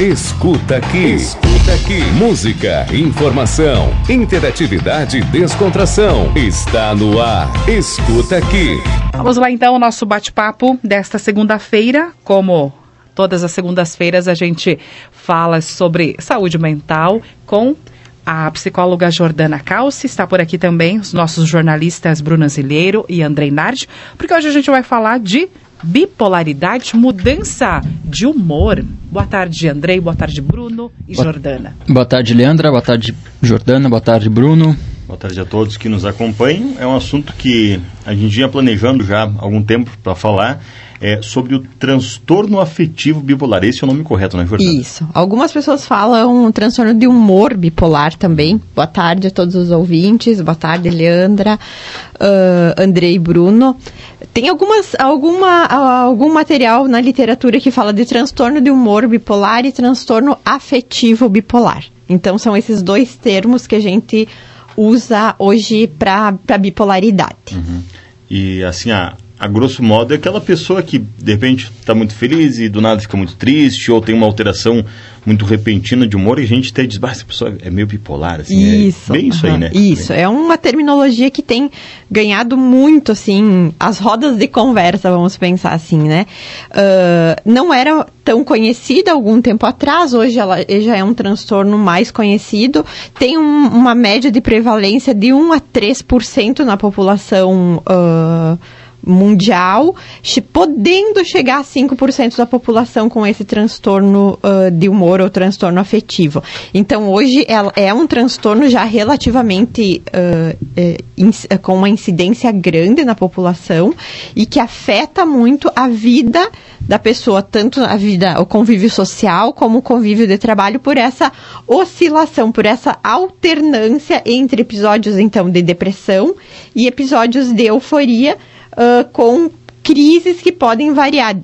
Escuta aqui. Escuta aqui. Música, informação, interatividade e descontração. Está no ar. Escuta aqui. Vamos lá então, o nosso bate-papo desta segunda-feira. Como todas as segundas-feiras, a gente fala sobre saúde mental com a psicóloga Jordana Calci. Está por aqui também os nossos jornalistas Bruna Zilheiro e Andrei Nardi, porque hoje a gente vai falar de bipolaridade, mudança de humor. Boa tarde, Andrei. Boa tarde, Bruno e boa, Jordana. Boa tarde, Leandra. Boa tarde, Jordana. Boa tarde, Bruno. Boa tarde a todos que nos acompanham. É um assunto que a gente vinha planejando já há algum tempo para falar. É sobre o transtorno afetivo bipolar. Esse é o nome correto, não é verdade? Isso. Algumas pessoas falam transtorno de humor bipolar também. Boa tarde a todos os ouvintes. Boa tarde, Leandra, uh, Andrei e Bruno. Tem algumas, alguma, algum material na literatura que fala de transtorno de humor bipolar e transtorno afetivo bipolar. Então, são esses dois termos que a gente usa hoje para bipolaridade. Uhum. E assim, a, a grosso modo, é aquela pessoa que de repente está muito feliz e do nada fica muito triste, ou tem uma alteração muito repentina de humor e a gente até diz, bah, essa pessoa é meio bipolar, assim. É isso. É bem isso uhum, aí, né? Isso, é uma terminologia que tem ganhado muito, assim, as rodas de conversa, vamos pensar assim, né? Uh, não era tão conhecida algum tempo atrás, hoje ela já é um transtorno mais conhecido, tem um, uma média de prevalência de 1 a 3% na população uh, mundial, podendo chegar a 5% da população com esse transtorno uh, de humor ou transtorno afetivo. Então, hoje é, é um transtorno já relativamente uh, é, com uma incidência grande na população e que afeta muito a vida da pessoa, tanto a vida, o convívio social, como o convívio de trabalho, por essa oscilação, por essa alternância entre episódios, então, de depressão e episódios de euforia, uh, com crises que podem variar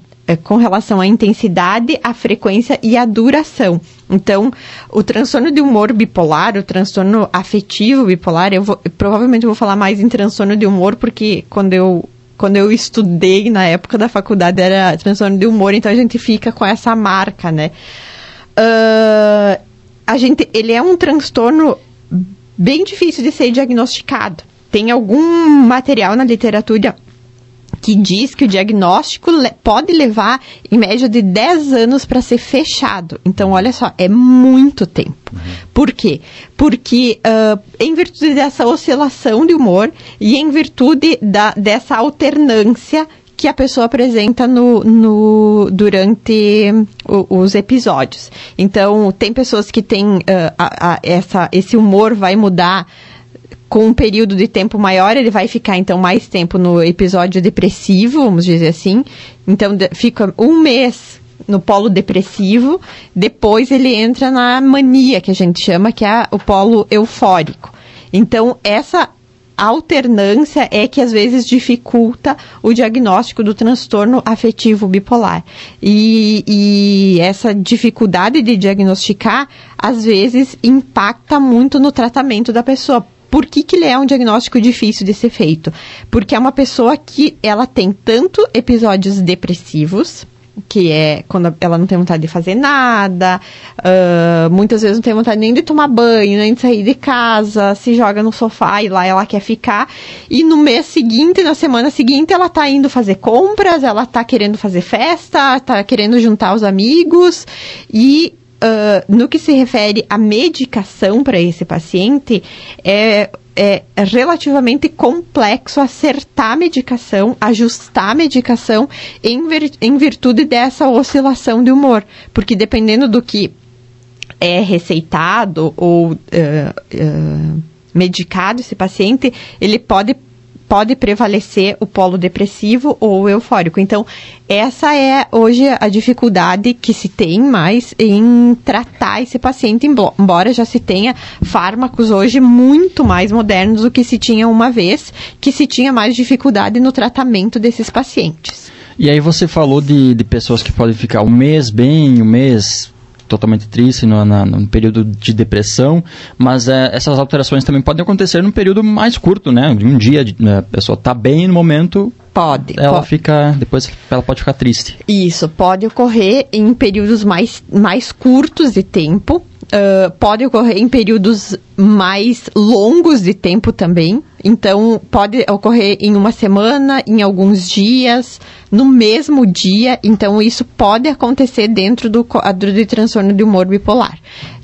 com relação à intensidade, à frequência e à duração. Então, o transtorno de humor bipolar, o transtorno afetivo bipolar, eu, vou, eu provavelmente vou falar mais em transtorno de humor, porque quando eu quando eu estudei na época da faculdade era transtorno de humor, então a gente fica com essa marca, né? Uh, a gente, ele é um transtorno bem difícil de ser diagnosticado. Tem algum material na literatura que diz que o diagnóstico le pode levar em média de 10 anos para ser fechado. Então, olha só, é muito tempo. Uhum. Por quê? Porque uh, em virtude dessa oscilação de humor e em virtude da, dessa alternância que a pessoa apresenta no, no durante o, os episódios. Então, tem pessoas que têm uh, a, a, essa, esse humor vai mudar com um período de tempo maior, ele vai ficar então mais tempo no episódio depressivo, vamos dizer assim. Então fica um mês no polo depressivo, depois ele entra na mania, que a gente chama, que é o polo eufórico. Então, essa alternância é que às vezes dificulta o diagnóstico do transtorno afetivo bipolar. E, e, essa dificuldade de diagnosticar, às vezes, impacta muito no tratamento da pessoa por que, que ele é um diagnóstico difícil de ser feito? Porque é uma pessoa que ela tem tanto episódios depressivos, que é quando ela não tem vontade de fazer nada, uh, muitas vezes não tem vontade nem de tomar banho, nem de sair de casa, se joga no sofá e lá ela quer ficar. E no mês seguinte, na semana seguinte, ela tá indo fazer compras, ela tá querendo fazer festa, tá querendo juntar os amigos e uh, no que se refere à medicação para esse paciente, é, é relativamente complexo acertar a medicação, ajustar a medicação em, vir, em virtude dessa oscilação de humor. Porque dependendo do que é receitado ou uh, uh, medicado esse paciente, ele pode pode prevalecer o polo depressivo ou eufórico. Então, essa é hoje a dificuldade que se tem mais em tratar esse paciente, embora já se tenha fármacos hoje muito mais modernos do que se tinha uma vez, que se tinha mais dificuldade no tratamento desses pacientes. E aí você falou de, de pessoas que podem ficar um mês bem, um mês totalmente triste no, na, no período de depressão, mas é, essas alterações também podem acontecer num período mais curto, né? De um dia, né? a pessoa está bem no momento, Pode. ela pode. fica. Depois ela pode ficar triste. Isso, pode ocorrer em períodos mais, mais curtos de tempo, ah, pode ocorrer em períodos mais longos de tempo também. Então, pode ocorrer em uma semana, em alguns dias, no mesmo dia. Então, isso pode acontecer dentro do quadro de transtorno de humor bipolar.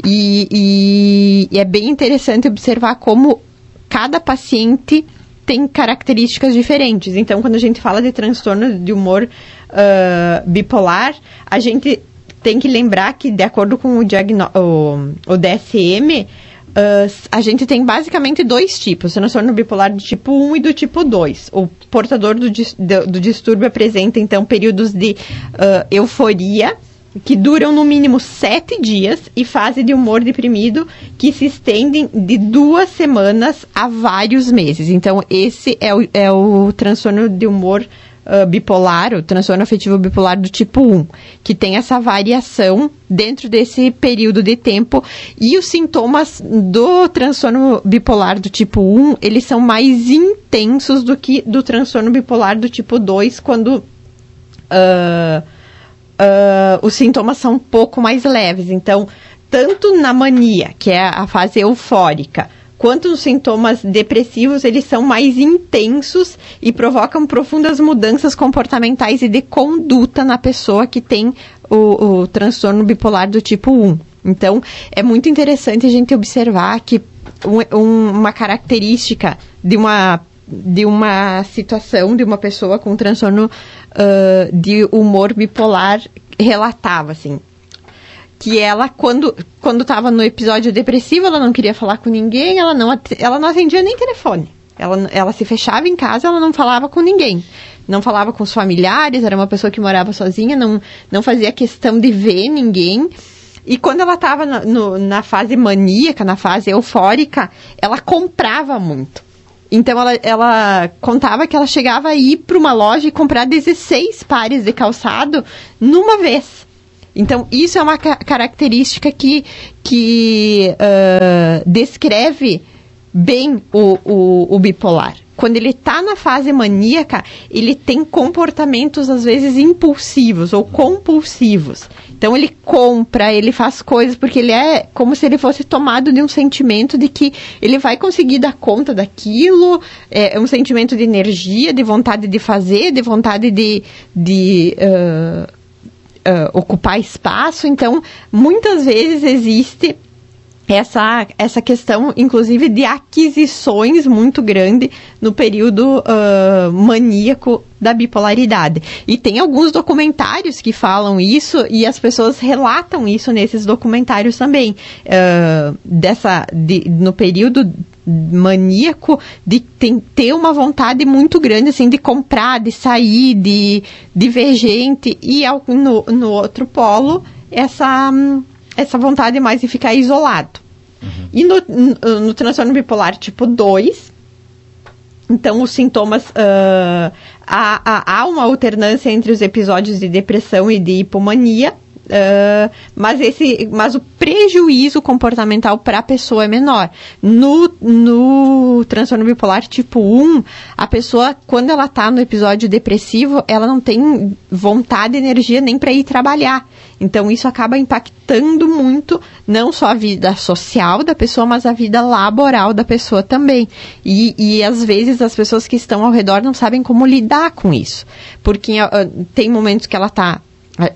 E, e- e é bem interessante observar como cada paciente tem características diferentes. Então, quando a gente fala de transtorno de humor ah, bipolar, a gente tem que lembrar que, de acordo com o, o, o DSM, ah, a gente tem basicamente dois tipos: transtorno bipolar do tipo 1 e do tipo 2. O portador do, do, do distúrbio apresenta, então, períodos de ah, euforia que duram no mínimo sete dias e fase de humor deprimido que se estendem de duas semanas a vários meses. Então, esse é o, é o transtorno de humor ah, bipolar, o transtorno afetivo bipolar do tipo 1, que tem essa variação dentro desse período de tempo. E os sintomas do transtorno bipolar do tipo 1, eles são mais intensos do que do transtorno bipolar do tipo 2, quando. ah, ah, os sintomas são um pouco mais leves. Então, tanto na mania, que é a fase eufórica, quanto nos sintomas depressivos, eles são mais intensos e provocam profundas mudanças comportamentais e de conduta na pessoa que tem o, o transtorno bipolar do tipo 1. Então, é muito interessante a gente observar que um- um- uma característica de uma de uma situação de uma pessoa com transtorno ah, de humor bipolar relatava assim que ela quando quando estava no episódio depressivo ela não queria falar com ninguém ela não ela não atendia nem telefone ela, ela se fechava em casa ela não falava com ninguém não falava com os familiares era uma pessoa que morava sozinha não não fazia questão de ver ninguém e quando ela estava na, na fase maníaca, na fase eufórica, ela comprava muito. Então ela, ela contava que ela chegava a ir para uma loja e comprar 16 pares de calçado numa vez. Então isso é uma ca- característica que, que ah, descreve bem o, o, o bipolar. Quando ele está na fase maníaca, ele tem comportamentos às vezes impulsivos ou compulsivos. Então ele compra, ele faz coisas porque ele é como se ele fosse tomado de um sentimento de que ele vai conseguir dar conta daquilo, é um sentimento de energia, de vontade de fazer, de vontade de, de ah, ah, ocupar espaço. Então, muitas vezes existe essa, essa questão, inclusive, de aquisições muito grande no período ah, maníaco da bipolaridade. E tem alguns documentários que falam isso e as pessoas relatam isso nesses documentários também. ah, dessa, de, no período maníaco de tem, ter uma vontade muito grande assim de comprar, de sair, de, de ver gente e ao- no, no outro polo essa essa vontade mais de ficar isolado. E no, no, no transtorno bipolar tipo 2, então, os sintomas. ah, há, há- há uma alternância entre os episódios de depressão e de hipomania. Ah, mas, esse, mas o prejuízo comportamental para a pessoa é menor. No, no transtorno bipolar tipo 1, a pessoa, quando ela está no episódio depressivo, ela não tem vontade energia nem para ir trabalhar. Então, isso acaba impactando muito, não só a vida social da pessoa, mas a vida laboral da pessoa também. E, e às vezes as pessoas que estão ao redor não sabem como lidar com isso. Porque ah, tem momentos que ela está,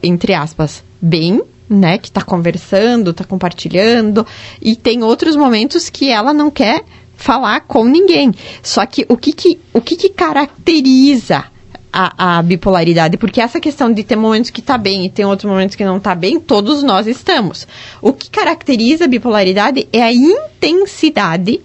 entre aspas, bem, né? Que está conversando, está compartilhando. E tem outros momentos que ela não quer falar com ninguém. Só que o que, que, o que, que caracteriza a, a bipolaridade, porque essa questão de ter momentos que tá bem e tem outros momentos que não tá bem, todos nós estamos. O que caracteriza a bipolaridade é a intensidade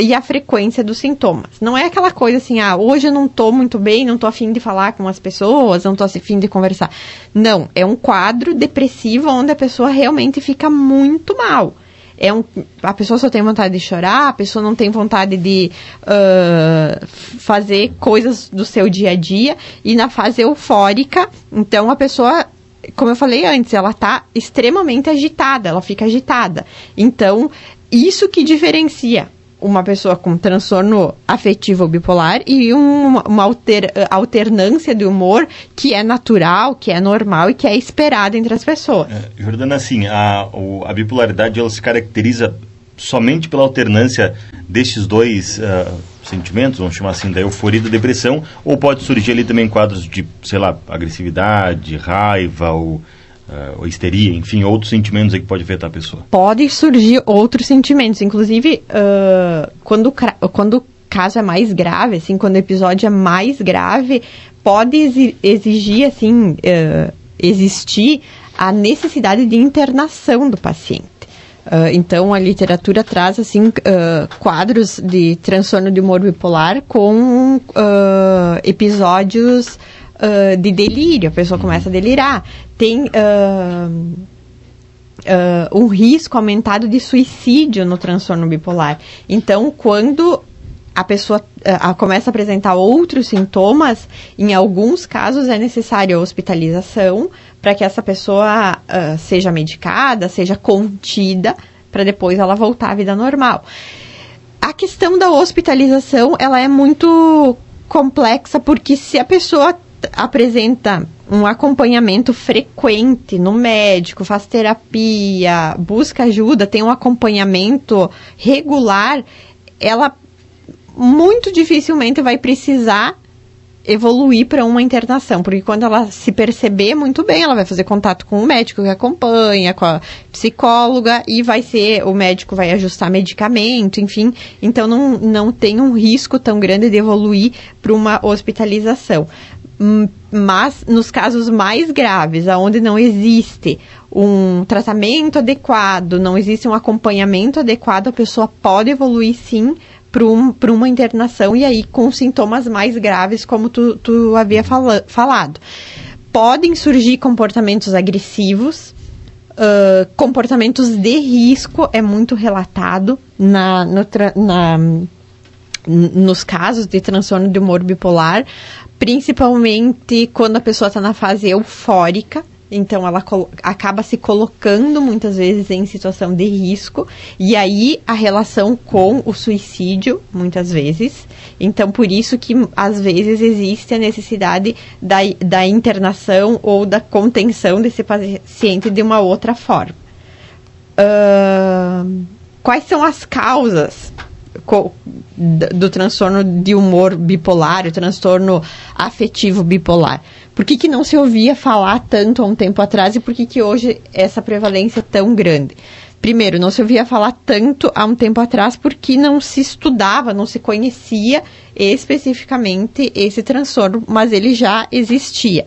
e a frequência dos sintomas. Não é aquela coisa assim, ah, hoje eu não tô muito bem, não tô afim de falar com as pessoas, não tô afim de conversar. Não, é um quadro depressivo onde a pessoa realmente fica muito mal é um, a pessoa só tem vontade de chorar, a pessoa não tem vontade de uh, fazer coisas do seu dia a dia, e na fase eufórica, então a pessoa, como eu falei antes, ela está extremamente agitada, ela fica agitada. Então, isso que diferencia uma pessoa com transtorno afetivo bipolar e um, uma alter, alternância de humor que é natural, que é normal e que é esperada entre as pessoas. É, Jordana, assim, a, a bipolaridade ela se caracteriza somente pela alternância destes dois uh, sentimentos, vamos chamar assim, da euforia e da depressão, ou pode surgir ali também quadros de, sei lá, agressividade, raiva ou ou histeria, enfim, outros sentimentos que pode afetar a pessoa. Pode surgir outros sentimentos, inclusive uh, quando, quando o caso é mais grave, assim, quando o episódio é mais grave, pode exigir, assim, uh, existir a necessidade de internação do paciente. Uh, então, a literatura traz assim quadros de transtorno de humor bipolar com episódios uh, de delírio, a pessoa começa a delirar. Tem uh, uh, um risco aumentado de suicídio no transtorno bipolar. Então, quando a pessoa uh, começa a apresentar outros sintomas, em alguns casos é necessária hospitalização para que essa pessoa uh, seja medicada, seja contida, para depois ela voltar à vida normal. A questão da hospitalização, ela é muito complexa, porque se a pessoa apresenta um acompanhamento frequente no médico, faz terapia, busca ajuda, tem um acompanhamento regular, ela muito dificilmente vai precisar evoluir para uma internação, porque quando ela se perceber muito bem, ela vai fazer contato com o médico que acompanha, com a psicóloga e vai ser, o médico vai ajustar medicamento, enfim, então não, não tem um risco tão grande de evoluir para uma hospitalização. Mas nos casos mais graves, onde não existe um tratamento adequado, não existe um acompanhamento adequado, a pessoa pode evoluir sim para um, uma internação e aí com sintomas mais graves, como tu, tu havia fala, falado. Podem surgir comportamentos agressivos, uh, comportamentos de risco, é muito relatado na, no, na, nos casos de transtorno de humor bipolar, principalmente quando a pessoa está na fase eufórica. Então, ela acaba se colocando muitas vezes em situação de risco, e aí a relação com o suicídio, muitas vezes. Então, por isso que às vezes existe a necessidade da, da internação ou da contenção desse paciente de uma outra forma. Uh, quais são as causas do transtorno de humor bipolar, o transtorno afetivo bipolar. Por que, que não se ouvia falar tanto há um tempo atrás e por que, que hoje essa prevalência é tão grande? Primeiro, não se ouvia falar tanto há um tempo atrás porque não se estudava, não se conhecia especificamente esse transtorno, mas ele já existia.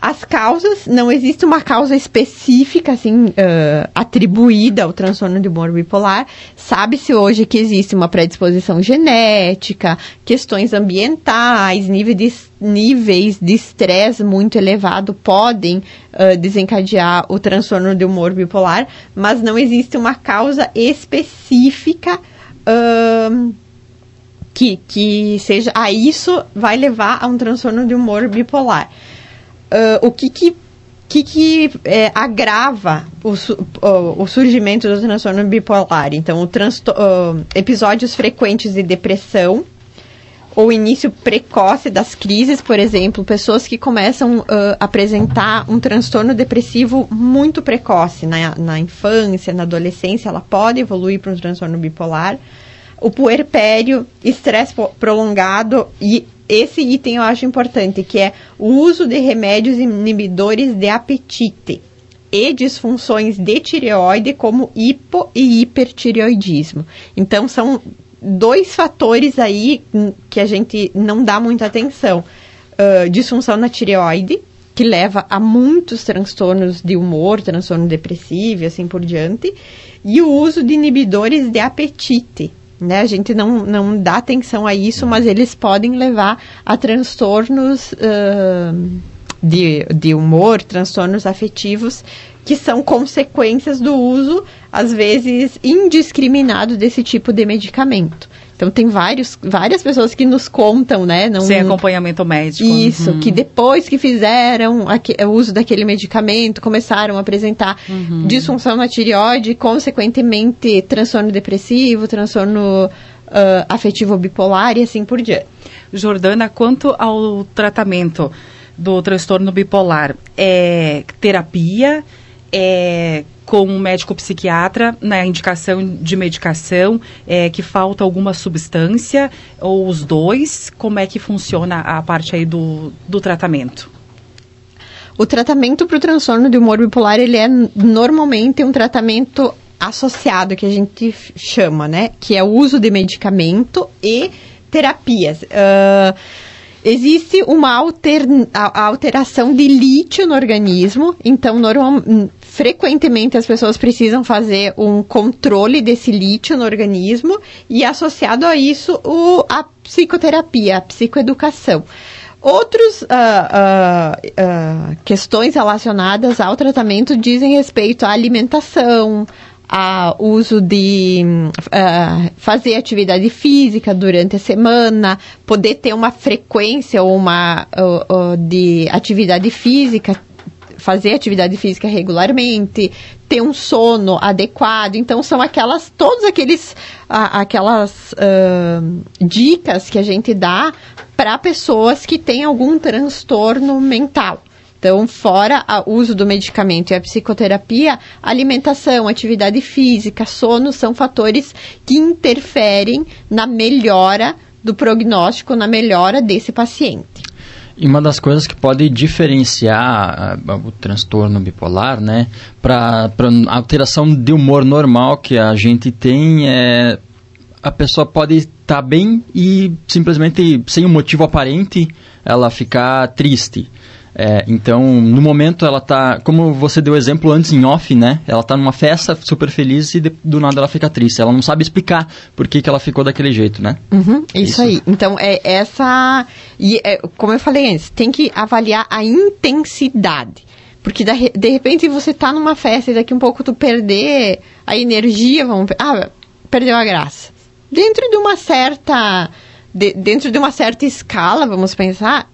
As causas, não existe uma causa específica, assim, uh, atribuída ao transtorno de humor bipolar. Sabe-se hoje que existe uma predisposição genética, questões ambientais, nível de, níveis de estresse muito elevado podem uh, desencadear o transtorno de humor bipolar, mas não existe uma causa específica. Uh, que, que seja, a isso vai levar a um transtorno de humor bipolar uh, o que que, que, que é, agrava o, o, o, surgimento do transtorno bipolar. Então, uh, episódios frequentes de depressão, ou início precoce das crises, por exemplo, pessoas que começam a uh, apresentar um transtorno depressivo muito precoce na, na infância, na adolescência, ela pode evoluir para um transtorno bipolar. O puerpério, estresse prolongado e esse item eu acho importante, que é o uso de remédios inibidores de apetite e disfunções de tireoide, como hipo e hipertireoidismo. Então, são dois fatores aí que a gente não dá muita atenção. Uh, disfunção na tireoide, que leva a muitos transtornos de humor, transtorno depressivo e assim por diante, e o uso de inibidores de apetite, né? A gente não, não dá atenção a isso, mas eles podem levar a transtornos uh, de, de humor, transtornos afetivos, que são consequências do uso, às vezes, indiscriminado desse tipo de medicamento. Então tem vários, várias pessoas que nos contam, né? Não, Sem acompanhamento médico. Isso, Uhum. que depois que fizeram o uso daquele medicamento, começaram a apresentar Uhum. disfunção na tireoide, consequentemente transtorno depressivo, transtorno ah, afetivo bipolar e assim por diante. Jordana, quanto ao tratamento do transtorno bipolar, é terapia, é com um médico psiquiatra na indicação de medicação, é que falta alguma substância, ou os dois? Como é que funciona a parte aí do, do tratamento? O tratamento para o transtorno de humor bipolar, ele é normalmente um tratamento associado, que a gente chama, né? Que é o uso de medicamento e terapias. Ah, existe uma alter- a- a alteração de lítio no organismo, então, normal, hum, frequentemente as pessoas precisam fazer um controle desse lítio no organismo e associado a isso o, a psicoterapia, a psicoeducação. Outras questões relacionadas ao tratamento dizem respeito à alimentação, a uso de ah, fazer atividade física durante a semana, poder ter uma frequência ou uma ah, ah, de atividade física, fazer atividade física regularmente, ter um sono adequado. Então são aquelas todos aqueles ah, aquelas ah, dicas que a gente dá para pessoas que têm algum transtorno mental. Então, fora o uso do medicamento e a psicoterapia, alimentação, atividade física, sono são fatores que interferem na melhora do prognóstico, na melhora desse paciente. E uma das coisas que pode diferenciar ah, o transtorno bipolar, né, para alteração de humor normal que a gente tem é a pessoa pode estar bem e simplesmente sem um motivo aparente ela ficar triste. É, então, no momento ela tá, como você deu exemplo antes em off, né? Ela tá numa festa super feliz e de- do nada ela fica triste. Ela não sabe explicar por que, que ela ficou daquele jeito, né? Uhum, isso, Isso. aí. Então, é essa. E, é, como eu falei antes, tem que avaliar a intensidade. Porque da de repente você tá numa festa e daqui um pouco tu perder a energia, vamos. Ah, perdeu a graça. Dentro de uma certa. de- dentro de uma certa escala, vamos pensar,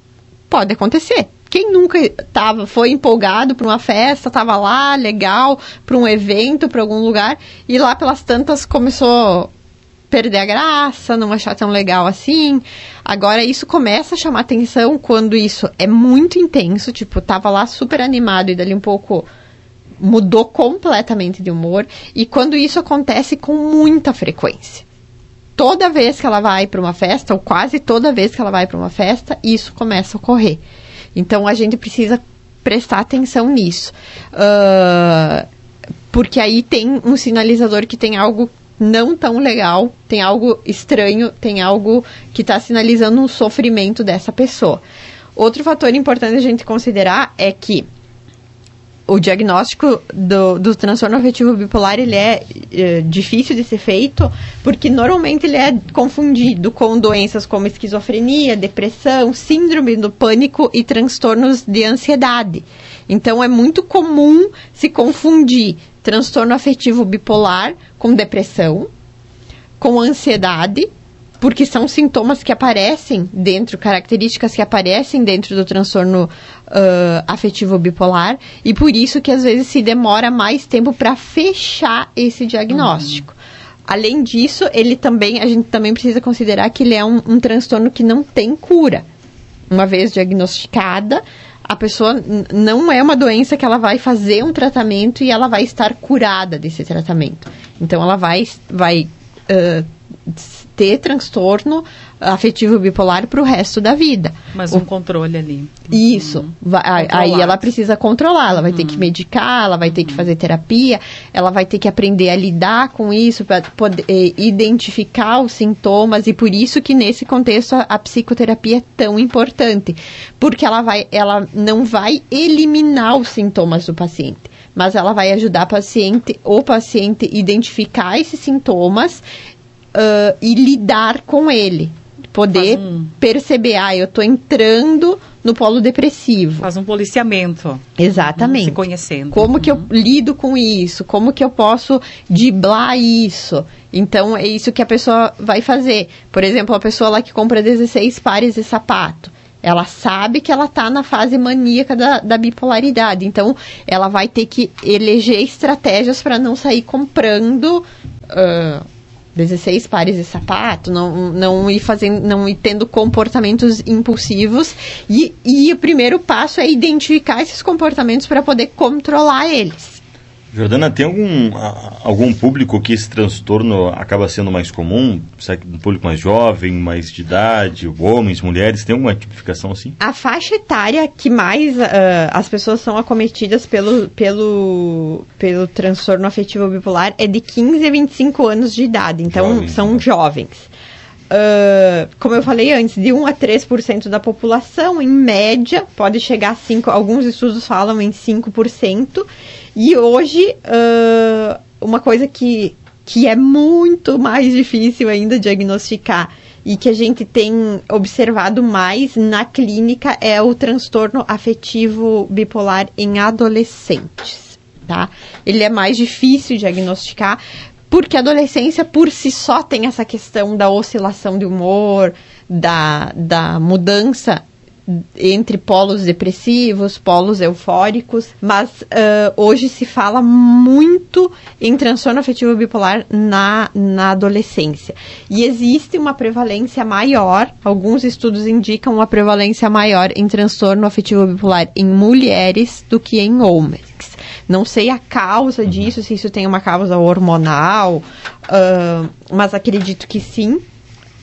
pode acontecer. Quem nunca tava, foi empolgado para uma festa, tava lá, legal, para um evento, para algum lugar, e lá pelas tantas começou perder a graça, não achar tão legal assim. Agora isso começa a chamar atenção quando isso é muito intenso, tipo, tava lá super animado e dali um pouco mudou completamente de humor e quando isso acontece com muita frequência. Toda vez que ela vai para uma festa, ou quase toda vez que ela vai para uma festa, isso começa a ocorrer. Então a gente precisa prestar atenção nisso. Ah, porque aí tem um sinalizador que tem algo não tão legal, tem algo estranho, tem algo que está sinalizando um sofrimento dessa pessoa. Outro fator importante a gente considerar é que o diagnóstico do, do transtorno afetivo bipolar ele é, eh, difícil de ser feito porque normalmente ele é confundido com doenças como esquizofrenia, depressão, síndrome do pânico e transtornos de ansiedade. Então é muito comum se confundir transtorno afetivo bipolar com depressão, com ansiedade, porque são sintomas que aparecem dentro, características que aparecem dentro do transtorno ah, afetivo bipolar, e por isso que às vezes se demora mais tempo para fechar esse diagnóstico. Além disso, ele também, a gente também precisa considerar que ele é um, um transtorno que não tem cura. Uma vez diagnosticada, a pessoa não é uma doença que ela vai fazer um tratamento e ela vai estar curada desse tratamento. Então ela vai, vai ah, ter transtorno afetivo bipolar para o resto da vida. Mas O- um controle ali. isso. Vai- aí ela precisa controlar, ela vai ter que medicar, ela vai ter que fazer terapia, ela vai ter que aprender a lidar com isso para poder identificar os sintomas e por isso que nesse contexto a, a psicoterapia é tão importante, porque ela vai ela não vai eliminar os sintomas do paciente, mas ela vai ajudar o paciente o paciente identificar esses sintomas ah, e lidar com ele, poder um- perceber, ah, eu tô entrando no polo depressivo. Faz um policiamento. Exatamente. Se conhecendo. Como que eu lido com isso? Como que eu posso driblar isso? Então, é isso que a pessoa vai fazer. Por exemplo, a pessoa lá que compra 16 pares de sapato. Ela sabe que ela está na fase maníaca da, da, bipolaridade. Então, ela vai ter que eleger estratégias para não sair comprando uh, 16 pares de sapato, não, não ir fazendo, não ir tendo comportamentos impulsivos. E, e o primeiro passo é identificar esses comportamentos para poder controlar eles. Jordana, tem algum, algum público que esse transtorno acaba sendo mais comum? Um público mais jovem, mais de idade, homens, mulheres? Tem alguma tipificação assim? A faixa etária que mais uh, as pessoas são acometidas pelo, pelo, pelo transtorno afetivo bipolar é de 15 a 25 anos de idade. Então, jovens, são né? jovens. Uh, como eu falei antes, de 1 a 3% da população, em média, pode chegar a 5%, alguns estudos falam em 5%. E hoje, uh, uma coisa que, que é muito mais difícil ainda diagnosticar e que a gente tem observado mais na clínica é o transtorno afetivo bipolar em adolescentes, tá? Ele é mais difícil diagnosticar porque a adolescência por si só tem essa questão da oscilação de humor, da, da mudança entre polos depressivos, polos eufóricos, mas uh, hoje se fala muito em transtorno afetivo bipolar na, na adolescência. E existe uma prevalência maior, alguns estudos indicam uma prevalência maior em transtorno afetivo bipolar em mulheres do que em homens. Não sei a causa disso, se isso tem uma causa hormonal, uh, mas acredito que sim.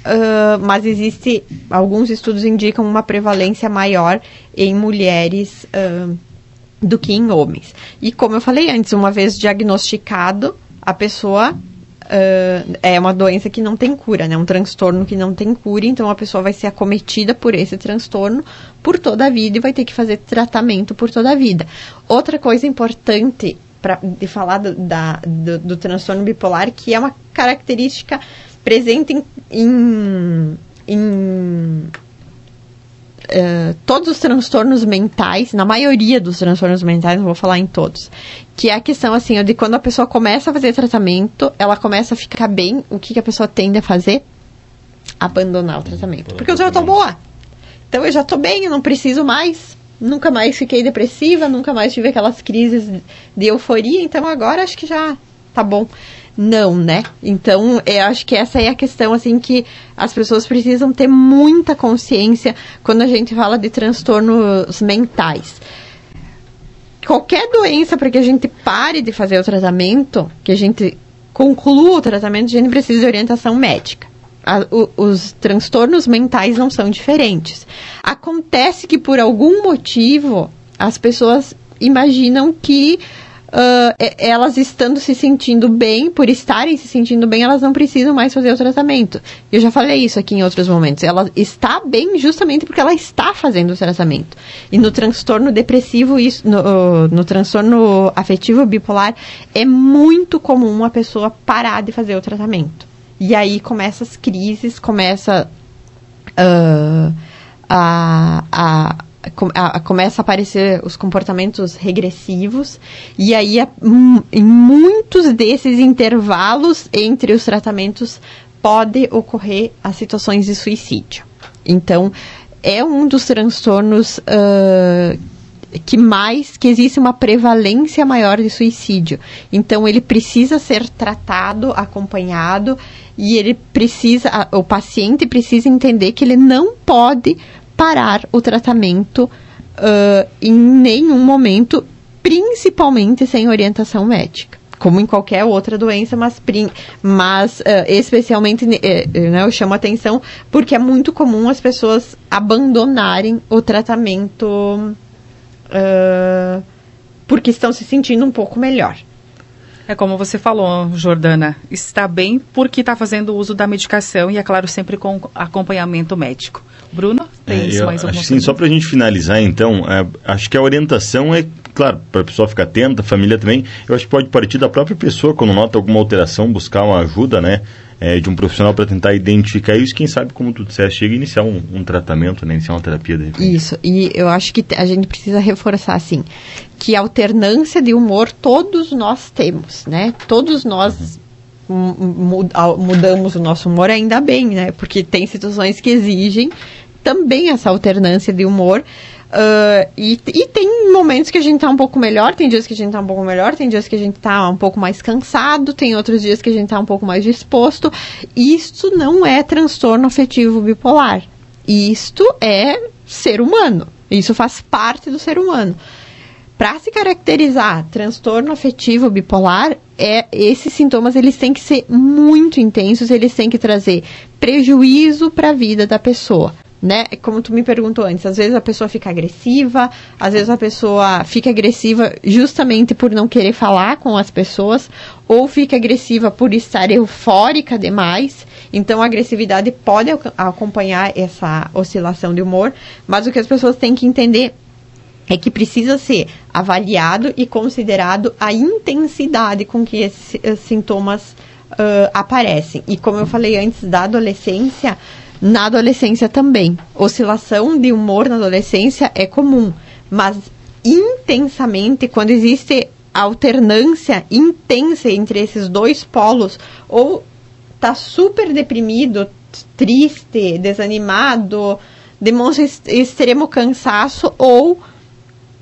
Uh, mas existe alguns estudos indicam uma prevalência maior em mulheres uh, do que em homens. E como eu falei antes, uma vez diagnosticado, a pessoa uh, é uma doença que não tem cura, né? Um transtorno que não tem cura, então a pessoa vai ser acometida por esse transtorno por toda a vida e vai ter que fazer tratamento por toda a vida. Outra coisa importante pra, de falar do, da, do, do transtorno bipolar, que é uma característica presente em, em, em uh, todos os transtornos mentais, na maioria dos transtornos mentais, não vou falar em todos, que é a questão assim, de quando a pessoa começa a fazer tratamento, ela começa a ficar bem, o que, que a pessoa tende a fazer? Abandonar o tratamento. Porque eu já estou boa. Então eu já estou bem, eu não preciso mais. Nunca mais fiquei depressiva, nunca mais tive aquelas crises de euforia, então agora acho que já tá bom não, né? Então, eu acho que essa é a questão, assim, que as pessoas precisam ter muita consciência quando a gente fala de transtornos mentais. Qualquer doença, para que a gente pare de fazer o tratamento, que a gente conclua o tratamento, a gente precisa de orientação médica. A, o, os transtornos mentais não são diferentes. Acontece que, por algum motivo, as pessoas imaginam que uh, elas estando se sentindo bem, por estarem se sentindo bem, elas não precisam mais fazer o tratamento. Eu já falei isso aqui em outros momentos. Ela está bem justamente porque ela está fazendo o tratamento. E no transtorno depressivo, isso, no, no transtorno afetivo bipolar, é muito comum a pessoa parar de fazer o tratamento. E aí começa as crises, começa uh, a, a a, a, começa a aparecer os comportamentos regressivos e aí a, um, em muitos desses intervalos entre os tratamentos pode ocorrer as situações de suicídio. Então é um dos transtornos uh, que mais que existe uma prevalência maior de suicídio. Então ele precisa ser tratado, acompanhado e ele precisa, o paciente precisa entender que ele não pode parar o tratamento uh, em nenhum momento, principalmente sem orientação médica. Como em qualquer outra doença, mas, mas uh, especialmente uh, né, eu chamo atenção porque é muito comum as pessoas abandonarem o tratamento uh, porque estão se sentindo um pouco melhor. É como você falou, Jordana, está bem porque está fazendo uso da medicação e, é claro, sempre com acompanhamento médico. Bruno? Tem é, eu, mais acho sim, só para a gente finalizar, então, é, acho que a orientação é, claro, para a pessoa ficar atenta, a família também, eu acho que pode partir da própria pessoa, quando nota alguma alteração, buscar uma ajuda, né? É, de um profissional para tentar identificar isso, quem sabe, como tu disseste, chega a iniciar um, um tratamento, né, iniciar uma terapia. Isso, e eu acho que a gente precisa reforçar, assim, que alternância de humor todos nós temos, né? Todos nós mudamos o nosso humor ainda bem, né? Porque tem situações que exigem também essa alternância de humor. Uh, e, e, tem momentos que a gente tá um pouco melhor, tem dias que a gente tá um pouco melhor, tem dias que a gente tá um pouco mais cansado, tem outros dias que a gente tá um pouco mais disposto. Isto não é transtorno afetivo bipolar. Isto é ser humano. Isso faz parte do ser humano. Para se caracterizar transtorno afetivo bipolar, é esses sintomas eles têm que ser muito intensos, eles têm que trazer prejuízo para a vida da pessoa né? Como tu me perguntou antes, às vezes a pessoa fica agressiva, às vezes a pessoa fica agressiva justamente por não querer falar com as pessoas, ou fica agressiva por estar eufórica demais. Então a agressividade pode acompanhar essa oscilação de humor, mas o que as pessoas têm que entender é que precisa ser avaliado e considerado a intensidade com que esses sintomas uh, aparecem. E como eu falei antes da adolescência, na adolescência também. Oscilação de humor na adolescência é comum, mas intensamente, quando existe alternância intensa entre esses dois polos, ou tá super deprimido, triste, desanimado, demonstra extremo cansaço, ou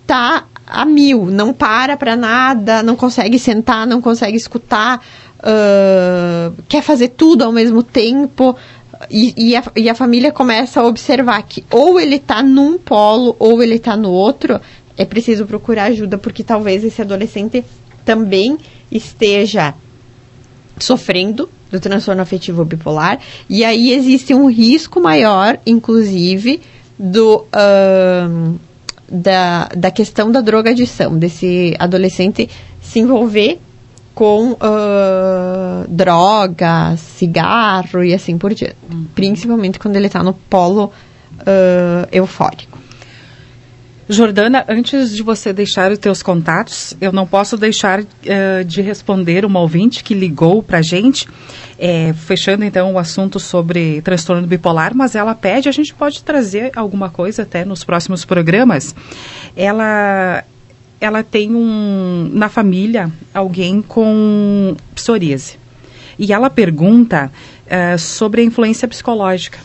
tá a mil, não para para nada, não consegue sentar, não consegue escutar, uh, quer fazer tudo ao mesmo tempo. E, e, a, e a família começa a observar que ou ele está num polo ou ele está no outro, é preciso procurar ajuda, porque talvez esse adolescente também esteja sofrendo do transtorno afetivo bipolar, e aí existe um risco maior, inclusive, do, uh, da, da questão da drogadição, desse adolescente se envolver com uh, drogas, cigarro e assim por diante. Uhum. Principalmente quando ele está no polo uh, eufórico. Jordana, antes de você deixar os teus contatos, eu não posso deixar uh, de responder uma ouvinte que ligou para a gente, é, fechando então o assunto sobre transtorno bipolar, mas ela pede, a gente pode trazer alguma coisa até nos próximos programas. Ela ela tem um na família alguém com psoríase. E ela pergunta uh, sobre a influência psicológica.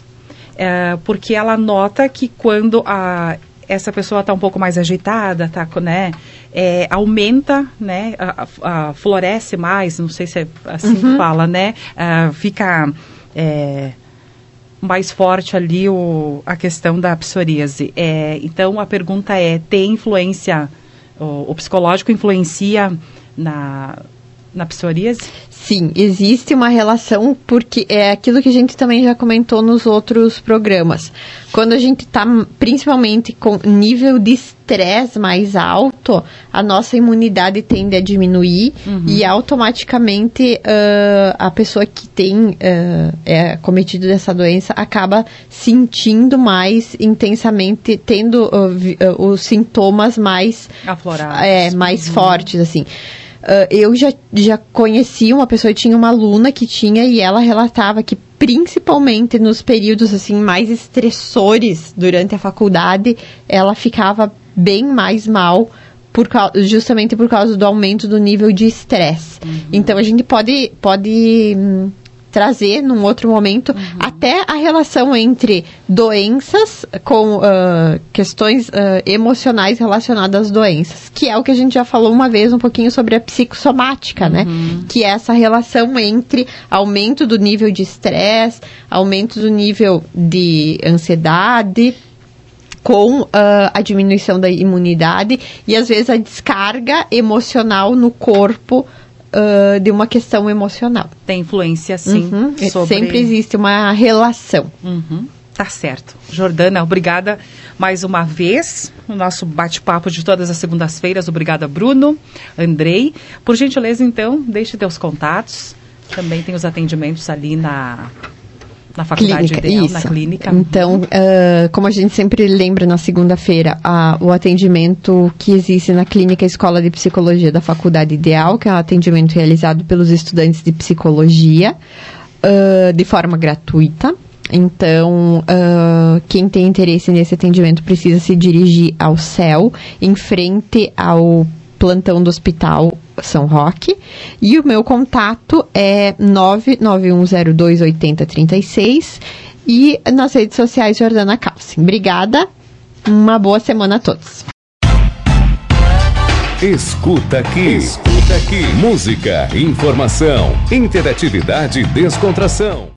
Porque ela nota que quando a, essa pessoa está um pouco mais agitada, tá, né, é, aumenta, né, a, a, floresce mais, não sei se é assim uhum. que fala, né, uh, fica é, mais forte ali o, a questão da psoríase. É, então a pergunta é, tem influência o, o psicológico influencia na, na psoríase? Sim, existe uma relação, porque é aquilo que a gente também já comentou nos outros programas. Quando a gente está principalmente com nível de estresse mais alto, a nossa imunidade tende a diminuir uhum. e automaticamente uh, a pessoa que tem uh, é cometido dessa doença acaba sentindo mais intensamente, tendo uh, os sintomas mais aflorados, é, mais uhum. fortes assim. Uh, eu já, já conheci uma pessoa, eu tinha uma aluna que tinha e ela relatava que principalmente nos períodos assim mais estressores durante a faculdade, ela ficava bem mais mal por, justamente por causa do aumento do nível de estresse. Uhum. Então a gente pode pode hum, trazer num outro momento uhum. até a relação entre doenças com uh, questões uh, emocionais relacionadas às doenças, que é o que a gente já falou uma vez um pouquinho sobre a psicossomática, né? uhum. né? Que é essa relação entre aumento do nível de estresse, aumento do nível de ansiedade, com uh, a diminuição da imunidade e às vezes a descarga emocional no corpo uh, de uma questão emocional. Tem influência, sim. Uhum. Sobre... Sempre existe uma relação. Uhum. Tá certo. Jordana, obrigada mais uma vez. O nosso bate-papo de todas as segundas-feiras. Obrigada, Bruno, Andrei. Por gentileza, então, deixe teus contatos. Também tem os atendimentos ali na Na faculdade clínica, ideal, isso. na clínica. Então, uh, como a gente sempre lembra na segunda-feira, o atendimento que existe na Clínica Escola de Psicologia da Faculdade Ideal, que é um atendimento realizado pelos estudantes de psicologia, uh, de forma gratuita. Então, uh, quem tem interesse nesse atendimento precisa se dirigir ao CEL, em frente ao plantão do Hospital São Roque. E o meu contato é 991028036 e nas redes sociais Jordana Calcin. Obrigada, uma boa semana a todos. Escuta aqui, escuta aqui. Música, informação, interatividade e descontração.